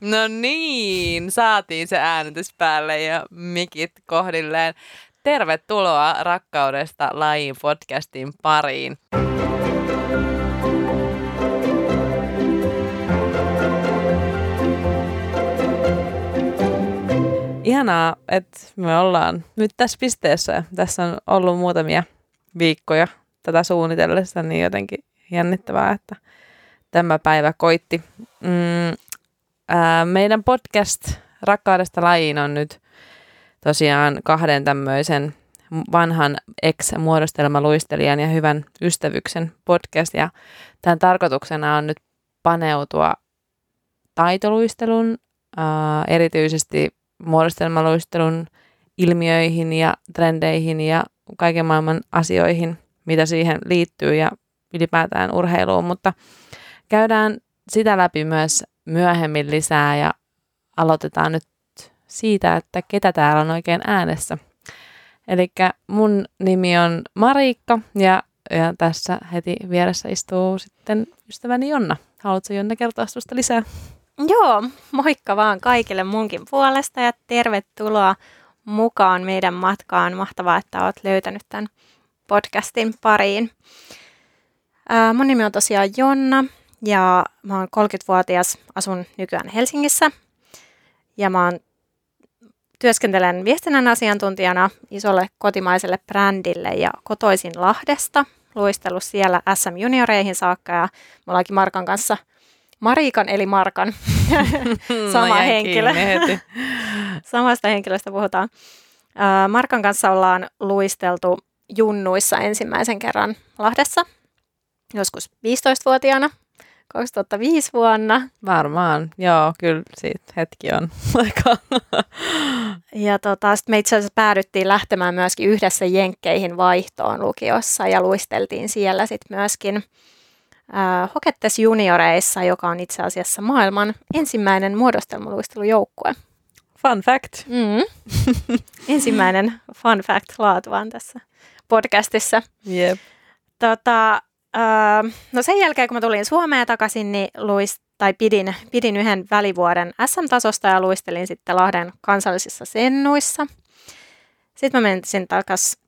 No niin, saatiin se äänitys päälle ja mikit kohdilleen. Tervetuloa Rakkaudesta lajiin podcastin pariin. Ihanaa, että me ollaan nyt tässä pisteessä. Tässä on ollut muutamia viikkoja tätä suunnitellessa, niin jotenkin jännittävää, että tämä päivä koitti. Mm, ää, meidän podcast Rakkaudesta lajiin on nyt tosiaan kahden tämmöisen vanhan ex-muodostelmaluistelijan ja hyvän ystävyksen podcast. Ja tämän tarkoituksena on nyt paneutua taitoluistelun, ää, erityisesti muodostelmaluistelun ilmiöihin ja trendeihin ja kaiken maailman asioihin, mitä siihen liittyy ja ylipäätään urheiluun, mutta käydään sitä läpi myös myöhemmin lisää ja aloitetaan nyt siitä, että ketä täällä on oikein äänessä. Eli mun nimi on Mariikka ja, ja tässä heti vieressä istuu sitten ystäväni Jonna. Haluatko Jonna kertoa sinusta lisää? Joo, moikka vaan kaikille munkin puolesta ja tervetuloa mukaan meidän matkaan. Mahtavaa, että olet löytänyt tämän podcastin pariin. Ää, mun nimi on tosiaan Jonna ja mä oon 30-vuotias, asun nykyään Helsingissä. Ja mä oon, työskentelen viestinnän asiantuntijana isolle kotimaiselle brändille ja kotoisin Lahdesta. Luistellut siellä SM Junioreihin saakka ja me ollaankin Markan kanssa – Marikan eli Markan, sama no, henkilö. Samasta henkilöstä puhutaan. Markan kanssa ollaan luisteltu junnuissa ensimmäisen kerran Lahdessa, joskus 15-vuotiaana, 2005 vuonna. Varmaan, joo, kyllä siitä hetki on aika. ja tota, sitten me itse asiassa päädyttiin lähtemään myöskin yhdessä Jenkkeihin vaihtoon lukiossa ja luisteltiin siellä sitten myöskin äh, Hokettes junioreissa, joka on itse asiassa maailman ensimmäinen muodostelmaluistelujoukkue. Fun fact. Mm. ensimmäinen fun fact laatuaan tässä podcastissa. Yep. Tota, äh, no sen jälkeen, kun mä tulin Suomeen takaisin, niin luist, tai pidin, pidin yhden välivuoden SM-tasosta ja luistelin sitten Lahden kansallisissa sennuissa. Sitten mä menin takaisin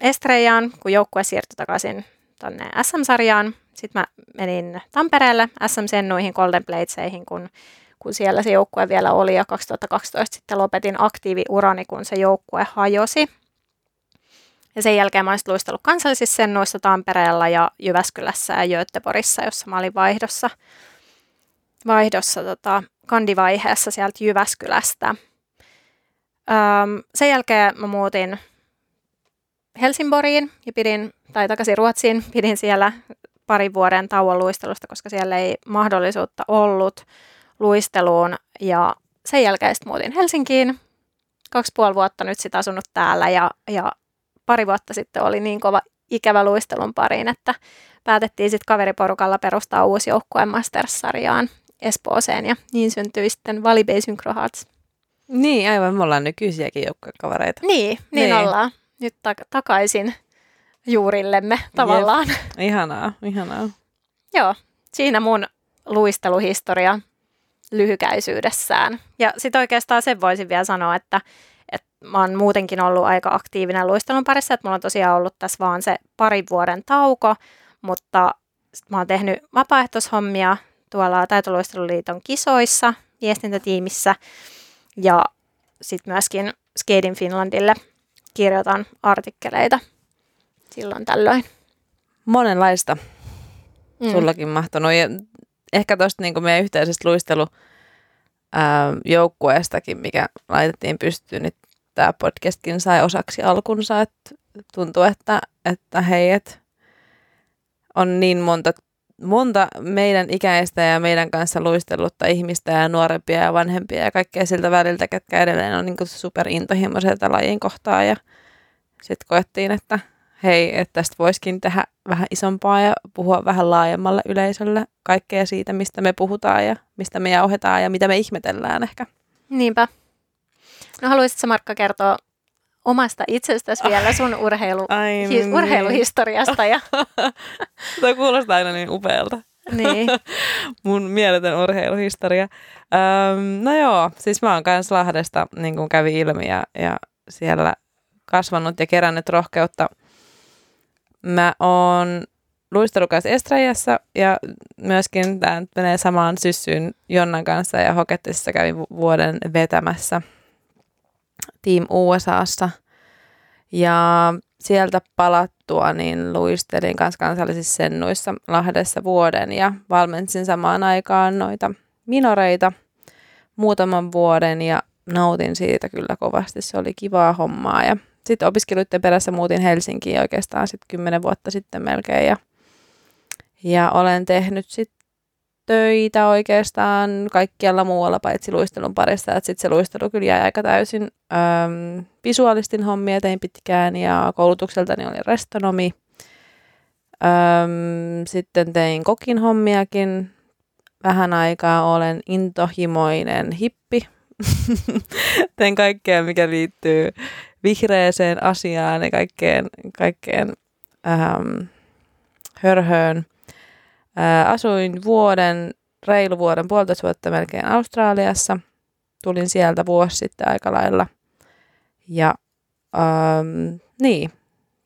Estrejaan, kun joukkue siirtyi takaisin tuonne SM-sarjaan. Sitten mä menin Tampereelle SM-sennuihin, Golden Bladeseihin, kun, kun siellä se joukkue vielä oli ja 2012 sitten lopetin aktiiviurani, kun se joukkue hajosi. Ja sen jälkeen mä olisin luistellut kansallisissa sennuissa Tampereella ja Jyväskylässä ja Göteborgissa, jossa mä olin vaihdossa, vaihdossa tota, kandivaiheessa sieltä Jyväskylästä. Öm, sen jälkeen mä muutin Helsingborgiin ja pidin, tai takaisin Ruotsiin, pidin siellä parin vuoden tauon luistelusta, koska siellä ei mahdollisuutta ollut luisteluun. Ja sen jälkeen sitten muutin Helsinkiin. Kaksi puoli vuotta nyt sitten asunut täällä ja, ja pari vuotta sitten oli niin kova ikävä luistelun pariin, että päätettiin sitten kaveriporukalla perustaa uusi joukkue Masters-sarjaan Espooseen ja niin syntyi sitten Valibay Synchro Hearts. Niin, aivan. Me ollaan nykyisiäkin joukkuekavereita. Niin, niin, niin. ollaan. Nyt tak- takaisin juurillemme tavallaan. Jep. Ihanaa, ihanaa. Joo, siinä mun luisteluhistoria lyhykäisyydessään. Ja sitten oikeastaan sen voisin vielä sanoa, että, että mä oon muutenkin ollut aika aktiivinen luistelun parissa, että mulla on tosiaan ollut tässä vaan se parin vuoden tauko, mutta mä oon tehnyt vapaaehtoishommia tuolla Taitoluisteluliiton kisoissa viestintätiimissä ja sitten myöskin Skating Finlandille kirjoitan artikkeleita silloin tällöin. Monenlaista mm. sullakin mahtunut. Ja ehkä tuosta niin meidän yhteisestä luistelujoukkueestakin, mikä laitettiin pystyyn, niin tämä podcastkin sai osaksi alkunsa. Että tuntuu, että, että hei, et on niin monta, monta meidän ikäistä ja meidän kanssa luistellutta ihmistä ja nuorempia ja vanhempia ja kaikkea siltä väliltä, ketkä edelleen on niin superintohimoisia lajin kohtaa. Ja sitten koettiin, että hei, että tästä voisikin tehdä vähän isompaa ja puhua vähän laajemmalle yleisölle kaikkea siitä, mistä me puhutaan ja mistä me jauhetaan ja mitä me ihmetellään ehkä. Niinpä. No haluaisitko Markka kertoa omasta itsestäsi vielä sun urheilu, Ai, hi, niin. urheiluhistoriasta? Ja... Tuo kuulostaa aina niin upealta. Niin. Mun mieletön urheiluhistoria. Öm, no joo, siis mä oon kans Lahdesta, niin kuin kävi ilmi, ja, ja siellä kasvanut ja kerännyt rohkeutta. Mä oon luistelukas Estrajassa ja myöskin tämä menee samaan syssyyn Jonnan kanssa ja Hoketissa kävin vuoden vetämässä Team USAssa. Ja sieltä palattua niin luistelin kanssa kansallisissa sennuissa Lahdessa vuoden ja valmensin samaan aikaan noita minoreita muutaman vuoden ja nautin siitä kyllä kovasti. Se oli kivaa hommaa ja sitten opiskeluiden perässä muutin Helsinkiin oikeastaan sitten kymmenen vuotta sitten melkein ja, ja olen tehnyt sitten töitä oikeastaan kaikkialla muualla paitsi luistelun parissa. Sitten se luistelu kyllä jäi aika täysin. Öm, visuaalistin hommia tein pitkään ja koulutukseltani oli restonomi. Öm, sitten tein kokin hommiakin. Vähän aikaa olen intohimoinen hippi. tein kaikkea, mikä liittyy vihreeseen asiaan ja kaikkeen, kaikkeen ähm, hörhöön. Asuin vuoden, reilu vuoden, puolitoista vuotta melkein Australiassa. Tulin sieltä vuosi sitten aika lailla. Ja ähm, niin,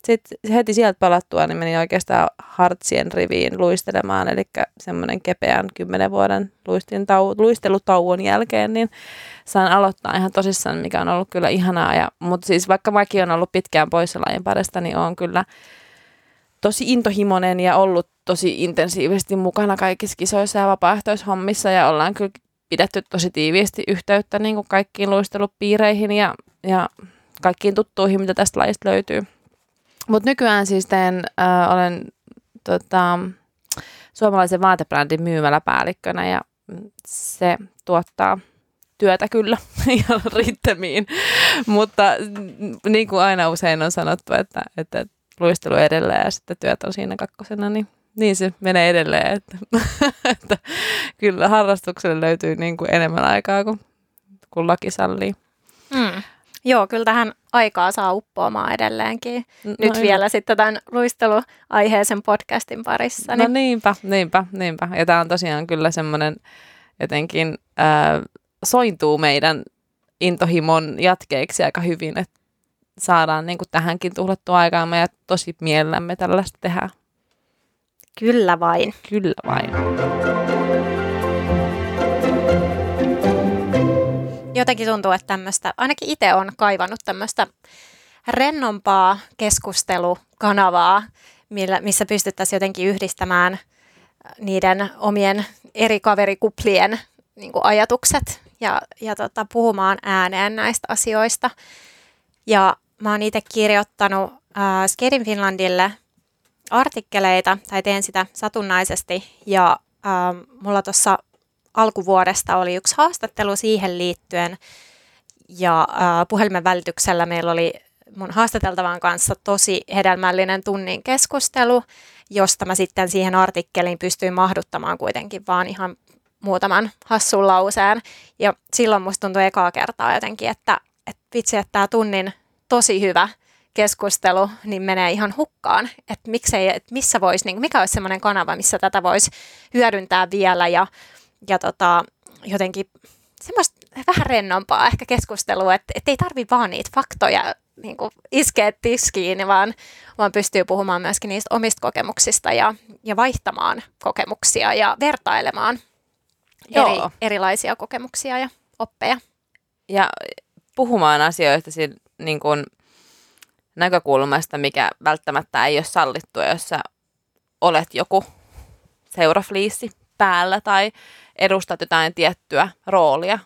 sitten heti sieltä palattua niin menin oikeastaan hartsien riviin luistelemaan, eli semmoinen kepeän kymmenen vuoden tau- luistelutauon jälkeen, niin saan aloittaa ihan tosissaan, mikä on ollut kyllä ihanaa. Ja, mutta siis vaikka mäkin on ollut pitkään poissa lajin parista, niin on kyllä tosi intohimoinen ja ollut tosi intensiivisesti mukana kaikissa kisoissa ja vapaaehtoishommissa ja ollaan kyllä pidetty tosi tiiviisti yhteyttä niin kuin kaikkiin luistelupiireihin ja, ja kaikkiin tuttuihin, mitä tästä lajista löytyy. Mutta nykyään siis teen, äh, olen tota, suomalaisen vaatebrändin myymäläpäällikkönä ja se tuottaa työtä kyllä ja riittämiin. Mutta niin kuin aina usein on sanottu, että, että luistelu edelleen ja sitten työt on siinä kakkosena, niin niin se menee edelleen, että, että kyllä harrastukselle löytyy niin kuin enemmän aikaa kuin, kuin laki sallii. Mm. Joo, kyllä tähän aikaa saa uppoamaan edelleenkin. No, Nyt no, vielä sitten tämän luisteluaiheisen podcastin parissa. Niin... No niinpä, niinpä, niinpä. Ja tämä on tosiaan kyllä semmoinen jotenkin äh, sointuu meidän intohimon jatkeeksi aika hyvin, että saadaan niin kuin tähänkin tuhlattua aikaa ja tosi mielellämme tällaista tehdä. Kyllä vain. Kyllä vain. Jotenkin tuntuu, että tämmöistä, ainakin itse on kaivannut tämmöistä rennompaa keskustelukanavaa, millä, missä pystyttäisiin jotenkin yhdistämään niiden omien eri kaverikuplien niin ajatukset ja, ja tota, puhumaan ääneen näistä asioista. Ja mä oon itse kirjoittanut äh, Skating Finlandille artikkeleita, tai teen sitä satunnaisesti, ja äh, mulla tuossa alkuvuodesta oli yksi haastattelu siihen liittyen, ja äh, puhelimen välityksellä meillä oli mun haastateltavan kanssa tosi hedelmällinen tunnin keskustelu, josta mä sitten siihen artikkeliin pystyin mahduttamaan kuitenkin vaan ihan muutaman hassun lauseen. Ja silloin musta tuntui ekaa kertaa jotenkin, että, että vitsi, että tämä tunnin tosi hyvä keskustelu niin menee ihan hukkaan. Että miksei, että missä voisi, niin mikä olisi semmoinen kanava, missä tätä voisi hyödyntää vielä ja, ja tota, jotenkin semmoista vähän rennompaa ehkä keskustelua, että, että ei tarvi vaan niitä faktoja niin kuin iskeä tiskiin, vaan, vaan pystyy puhumaan myöskin niistä omista kokemuksista ja, ja vaihtamaan kokemuksia ja vertailemaan eri, erilaisia kokemuksia ja oppeja. Ja puhumaan asioista siinä niin kuin näkökulmasta, mikä välttämättä ei ole sallittua, jos sä olet joku seurafliissi päällä tai edustat jotain tiettyä roolia.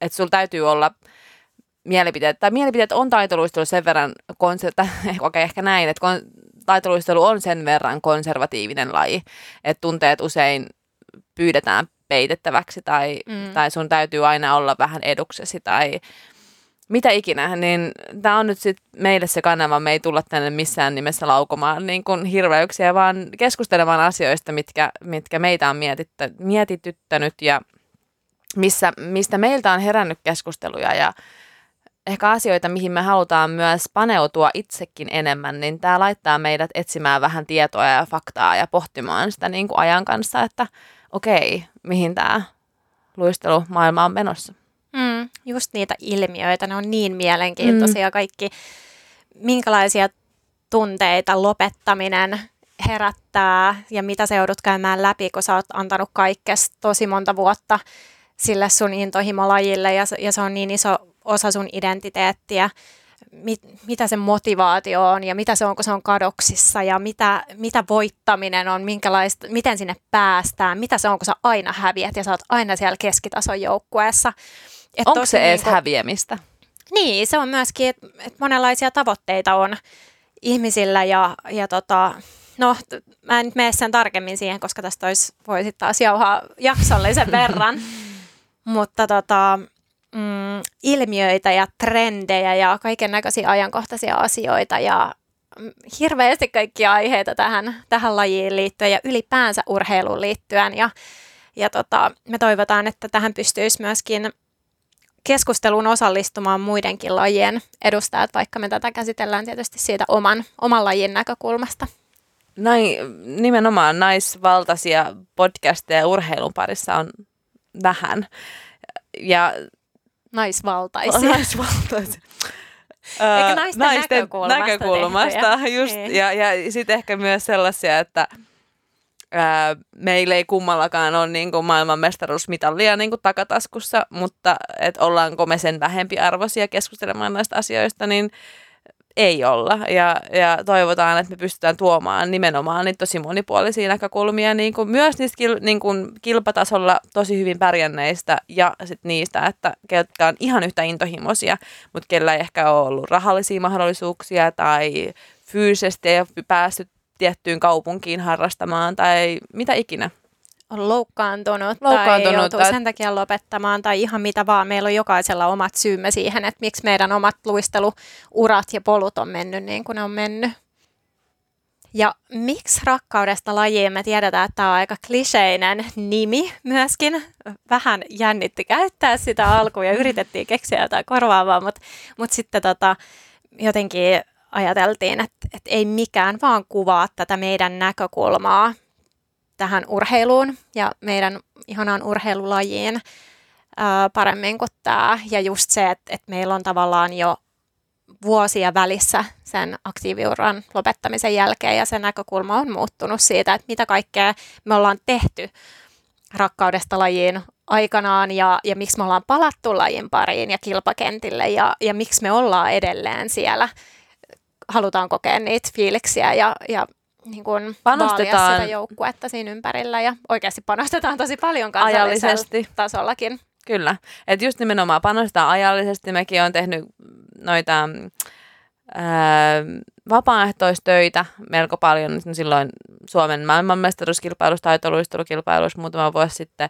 Että sulla täytyy olla mielipiteet, tai mielipiteet on taitoluistelu sen verran, konser- tai okay, ehkä näin, että kon- taitoluistelu on sen verran konservatiivinen laji, että tunteet usein pyydetään peitettäväksi tai, mm. tai sun täytyy aina olla vähän eduksesi tai mitä ikinä, niin tämä on nyt sitten meille se kanava, me ei tulla tänne missään nimessä laukomaan niin kuin hirveyksiä, vaan keskustelemaan asioista, mitkä, mitkä meitä on mietittä, mietityttänyt ja missä, mistä meiltä on herännyt keskusteluja ja ehkä asioita, mihin me halutaan myös paneutua itsekin enemmän, niin tämä laittaa meidät etsimään vähän tietoa ja faktaa ja pohtimaan sitä niin kuin ajan kanssa, että okei, mihin tämä luistelumaailma on menossa. Just niitä ilmiöitä, ne on niin mielenkiintoisia mm. kaikki, minkälaisia tunteita lopettaminen herättää ja mitä se joudut käymään läpi, kun sä oot antanut kaikkes tosi monta vuotta sille sun intohimolajille ja, ja se on niin iso osa sun identiteettiä, mit, mitä se motivaatio on ja mitä se on, kun se on kadoksissa ja mitä, mitä voittaminen on, minkälaista, miten sinne päästään, mitä se on, kun sä aina häviät ja sä oot aina siellä keskitason joukkueessa. Et Onko se edes niin häviämistä? Niin, se on myöskin, että et monenlaisia tavoitteita on ihmisillä ja, ja tota, no mä en nyt mene sen tarkemmin siihen, koska tästä olisi, voisi taas jauhaa jaksollisen verran, mutta tota, mm, ilmiöitä ja trendejä ja kaiken näköisiä ajankohtaisia asioita ja mm, hirveästi kaikkia aiheita tähän, tähän lajiin liittyen ja ylipäänsä urheiluun liittyen. Ja, ja tota, me toivotaan, että tähän pystyisi myöskin keskusteluun osallistumaan muidenkin lajien edustajat, vaikka me tätä käsitellään tietysti siitä oman, oman lajin näkökulmasta. Näin, nimenomaan naisvaltaisia podcasteja urheilun parissa on vähän. Ja naisvaltaisia. Naisvaltaisia. Eikä naisten, naisten näkökulmasta, näkökulmasta just, niin. ja, ja sitten ehkä myös sellaisia, että ää, meillä ei kummallakaan ole niin kuin maailmanmestaruusmitallia niin kuin takataskussa, mutta et ollaanko me sen vähempiarvoisia keskustelemaan näistä asioista, niin ei olla. Ja, ja toivotaan, että me pystytään tuomaan nimenomaan niitä tosi monipuolisia näkökulmia niin kuin myös niistä kil, niin kuin kilpatasolla tosi hyvin pärjänneistä ja sit niistä, että ketkä on ihan yhtä intohimoisia, mutta kellä ei ehkä ole ollut rahallisia mahdollisuuksia tai fyysisesti ei ole päässyt tiettyyn kaupunkiin harrastamaan tai mitä ikinä on loukkaantunut, loukkaantunut tai joutuu tai... sen takia lopettamaan tai ihan mitä vaan. Meillä on jokaisella omat syymme siihen, että miksi meidän omat luisteluurat ja polut on mennyt niin kuin ne on mennyt. Ja miksi rakkaudesta lajiin? Me tiedetään, että tämä on aika kliseinen nimi myöskin. Vähän jännitti käyttää sitä alkuun ja yritettiin keksiä jotain korvaavaa, mutta, mutta sitten tota, jotenkin ajateltiin, että, että ei mikään vaan kuvaa tätä meidän näkökulmaa tähän urheiluun ja meidän ihanaan urheilulajiin ää, paremmin kuin tämä. Ja just se, että, että meillä on tavallaan jo vuosia välissä sen aktiiviuran lopettamisen jälkeen ja se näkökulma on muuttunut siitä, että mitä kaikkea me ollaan tehty rakkaudesta lajiin aikanaan ja, ja miksi me ollaan palattu lajin pariin ja kilpakentille ja, ja miksi me ollaan edelleen siellä. Halutaan kokea niitä fiiliksiä ja, ja niin kuin panostetaan sitä joukkuetta siinä ympärillä ja oikeasti panostetaan tosi paljon kansallisella tasollakin. Kyllä, että just nimenomaan panostetaan ajallisesti. Mekin on tehnyt noita ää, vapaaehtoistöitä melko paljon silloin Suomen maailmanmestaruuskilpailussa, taitoluistelukilpailussa muutama vuosi sitten.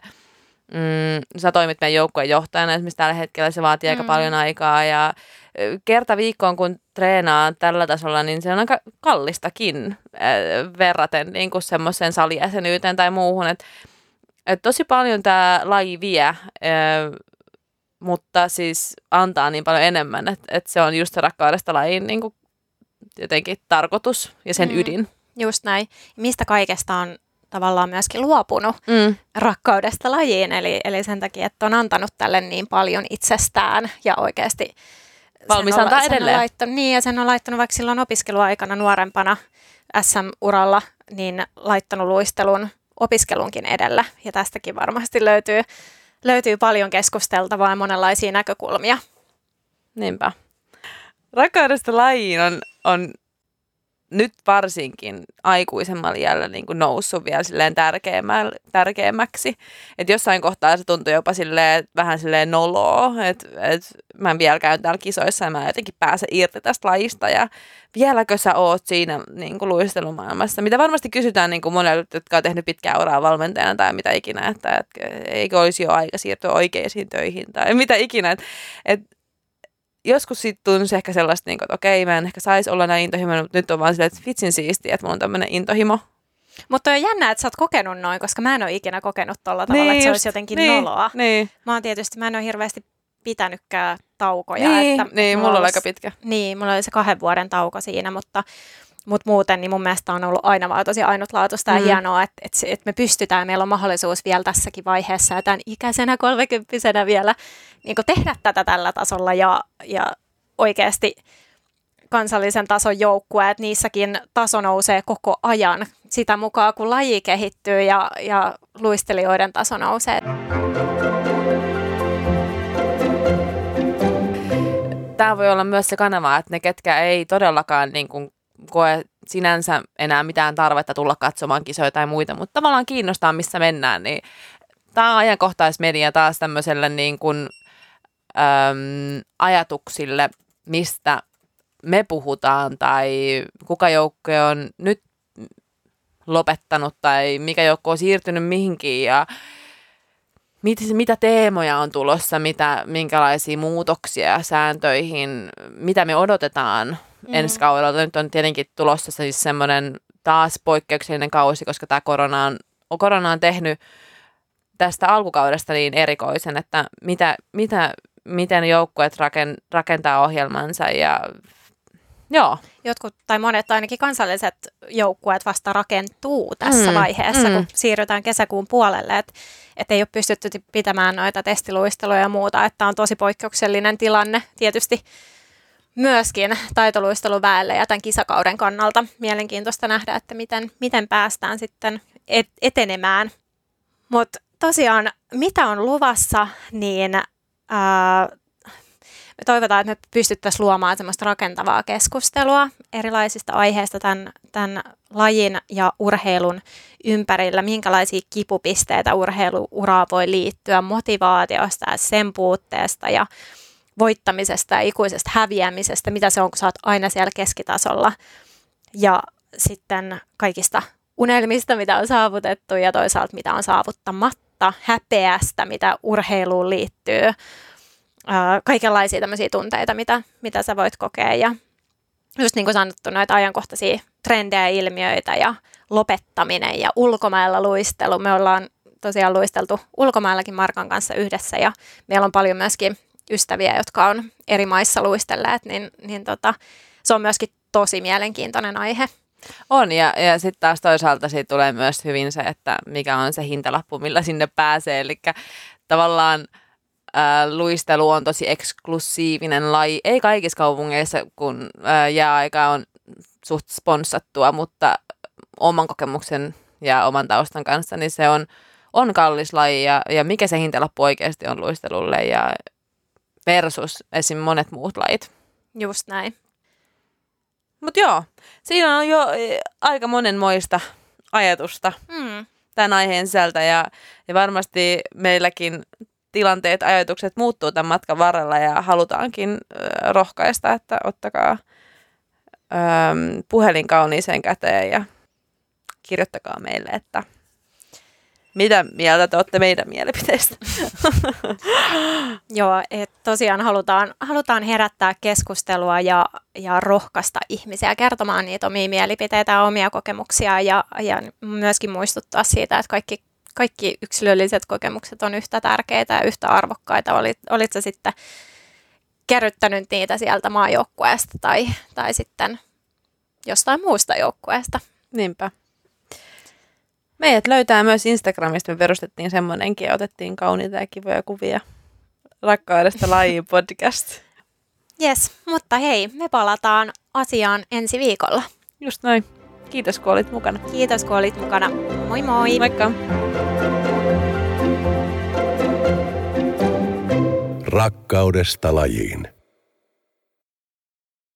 Mm, sä toimit meidän joukkueen johtajana, esimerkiksi tällä hetkellä se vaatii mm. aika paljon aikaa ja kerta viikkoon, kun treenaa tällä tasolla, niin se on aika kallistakin äh, verraten niin kuin semmoiseen salijäsenyyteen tai muuhun. Et, et tosi paljon tämä laji vie, äh, mutta siis antaa niin paljon enemmän, että et se on just se rakkaudesta lajin niin kuin jotenkin tarkoitus ja sen mm. ydin. Just näin. Mistä kaikesta on tavallaan myöskin luopunut mm. rakkaudesta lajiin, eli, eli sen takia, että on antanut tälle niin paljon itsestään ja oikeasti valmis antaa edelleen. Laittanut, niin, ja sen on laittanut vaikka silloin opiskeluaikana nuorempana SM-uralla, niin laittanut luistelun opiskelunkin edellä. Ja tästäkin varmasti löytyy, löytyy paljon keskusteltavaa ja monenlaisia näkökulmia. Niinpä. Rakkaudesta lajiin on, on nyt varsinkin aikuisemmalla jäljellä niin kuin noussut vielä silleen tärkeämmäksi. Että jossain kohtaa se tuntui jopa silleen, vähän silleen noloa, että et mä en vielä käyn täällä kisoissa ja mä jotenkin pääse irti tästä lajista. Ja vieläkö sä oot siinä niin kuin luistelumaailmassa, mitä varmasti kysytään niin kuin monelle, jotka on tehnyt pitkää uraa valmentajana tai mitä ikinä, että, että eikö olisi jo aika siirtyä oikeisiin töihin tai mitä ikinä, että, että joskus sitten tunsi ehkä sellaista, niin kuin, että okei, mä en ehkä saisi olla näin intohimoinen, mutta nyt on vaan silleen, että vitsin siistiä, että mulla on tämmöinen intohimo. Mutta on jännä, että sä oot kokenut noin, koska mä en ole ikinä kokenut tolla tavalla, niin, että se olisi jotenkin niin, noloa. Niin. Mä oon tietysti, mä en ole hirveästi pitänytkään taukoja. Niin, että niin mulla, mulla oli aika pitkä. Niin, mulla oli se kahden vuoden tauko siinä, mutta, mutta muuten niin mun mielestä on ollut aina vaan tosi ainutlaatuista ja mm. hienoa, että, että, että me pystytään, meillä on mahdollisuus vielä tässäkin vaiheessa ja tämän ikäisenä kolmekymppisenä vielä niin tehdä tätä tällä tasolla ja, ja oikeasti kansallisen tason joukkueet, niissäkin taso nousee koko ajan sitä mukaan, kun laji kehittyy ja, ja luistelijoiden taso nousee. Tämä voi olla myös se kanava, että ne, ketkä ei todellakaan niin kuin, koe sinänsä enää mitään tarvetta tulla katsomaan kisoja tai muita, mutta tavallaan kiinnostaa, missä mennään, niin tämä on ajankohtaismedia taas tämmöiselle niin kuin, äm, ajatuksille, mistä me puhutaan tai kuka joukkue on nyt lopettanut tai mikä joukko on siirtynyt mihinkin ja mit, mitä teemoja on tulossa, mitä, minkälaisia muutoksia sääntöihin, mitä me odotetaan mm. ensi kaudella. Nyt on tietenkin tulossa siis semmoinen taas poikkeuksellinen kausi, koska tämä korona on, korona on tehnyt tästä alkukaudesta niin erikoisen, että mitä, mitä, miten joukkueet raken, rakentaa ohjelmansa ja Joo. Jotkut tai monet ainakin kansalliset joukkueet vasta rakentuu tässä mm, vaiheessa, mm. kun siirrytään kesäkuun puolelle, että et ei ole pystytty pitämään noita testiluisteluja ja muuta, että on tosi poikkeuksellinen tilanne tietysti myöskin taitoluisteluväelle ja tämän kisakauden kannalta. Mielenkiintoista nähdä, että miten, miten päästään sitten et- etenemään. Mutta tosiaan, mitä on luvassa, niin ää, me toivotaan, että me pystyttäisiin luomaan semmoista rakentavaa keskustelua erilaisista aiheista tämän, tämän lajin ja urheilun ympärillä, minkälaisia kipupisteitä urheiluuraa voi liittyä, motivaatiosta ja sen puutteesta ja voittamisesta ja ikuisesta häviämisestä, mitä se on, kun sä oot aina siellä keskitasolla. Ja sitten kaikista unelmista, mitä on saavutettu ja toisaalta mitä on saavuttamatta, häpeästä, mitä urheiluun liittyy, kaikenlaisia tämmöisiä tunteita, mitä, mitä sä voit kokea. Ja just niin kuin sanottu, noita ajankohtaisia trendejä, ilmiöitä ja lopettaminen ja ulkomailla luistelu. Me ollaan tosiaan luisteltu ulkomaillakin Markan kanssa yhdessä ja meillä on paljon myöskin ystäviä, jotka on eri maissa luistelleet, niin, niin tota, se on myöskin tosi mielenkiintoinen aihe. On, ja, ja sitten taas toisaalta siitä tulee myös hyvin se, että mikä on se hintalappu, millä sinne pääsee. Eli tavallaan luistelu on tosi eksklusiivinen laji. Ei kaikissa kaupungeissa, kun äh, jääaika on suht sponsattua, mutta oman kokemuksen ja oman taustan kanssa, niin se on, on kallis laji ja, ja mikä se hintalappu oikeasti on luistelulle ja versus esim. monet muut lajit. Just näin. Mutta joo, siinä on jo e, aika monenmoista ajatusta mm. tämän aiheen sisältä ja, ja varmasti meilläkin tilanteet, ajatukset muuttuu tämän matkan varrella ja halutaankin äh, rohkaista, että ottakaa ähm, puhelin kauniiseen käteen ja kirjoittakaa meille, että mitä mieltä te olette meidän mielipiteistä? Joo, että tosiaan halutaan, halutaan herättää keskustelua ja, ja rohkaista ihmisiä kertomaan niitä omia mielipiteitä ja omia kokemuksia ja, ja myöskin muistuttaa siitä, että kaikki kaikki yksilölliset kokemukset on yhtä tärkeitä ja yhtä arvokkaita. Olit, olit sä sitten kerryttänyt niitä sieltä maajoukkueesta tai, tai sitten jostain muusta joukkueesta. Niinpä. Meidät löytää myös Instagramista. Me perustettiin semmoinenkin ja otettiin kauniita ja kivoja kuvia. Rakkaudesta lajiin podcast. Yes, mutta hei, me palataan asiaan ensi viikolla. Just noin. Kiitos kun olit mukana. Kiitos kun olit mukana. Moi moi. Moikka. Rakkaudesta lajiin.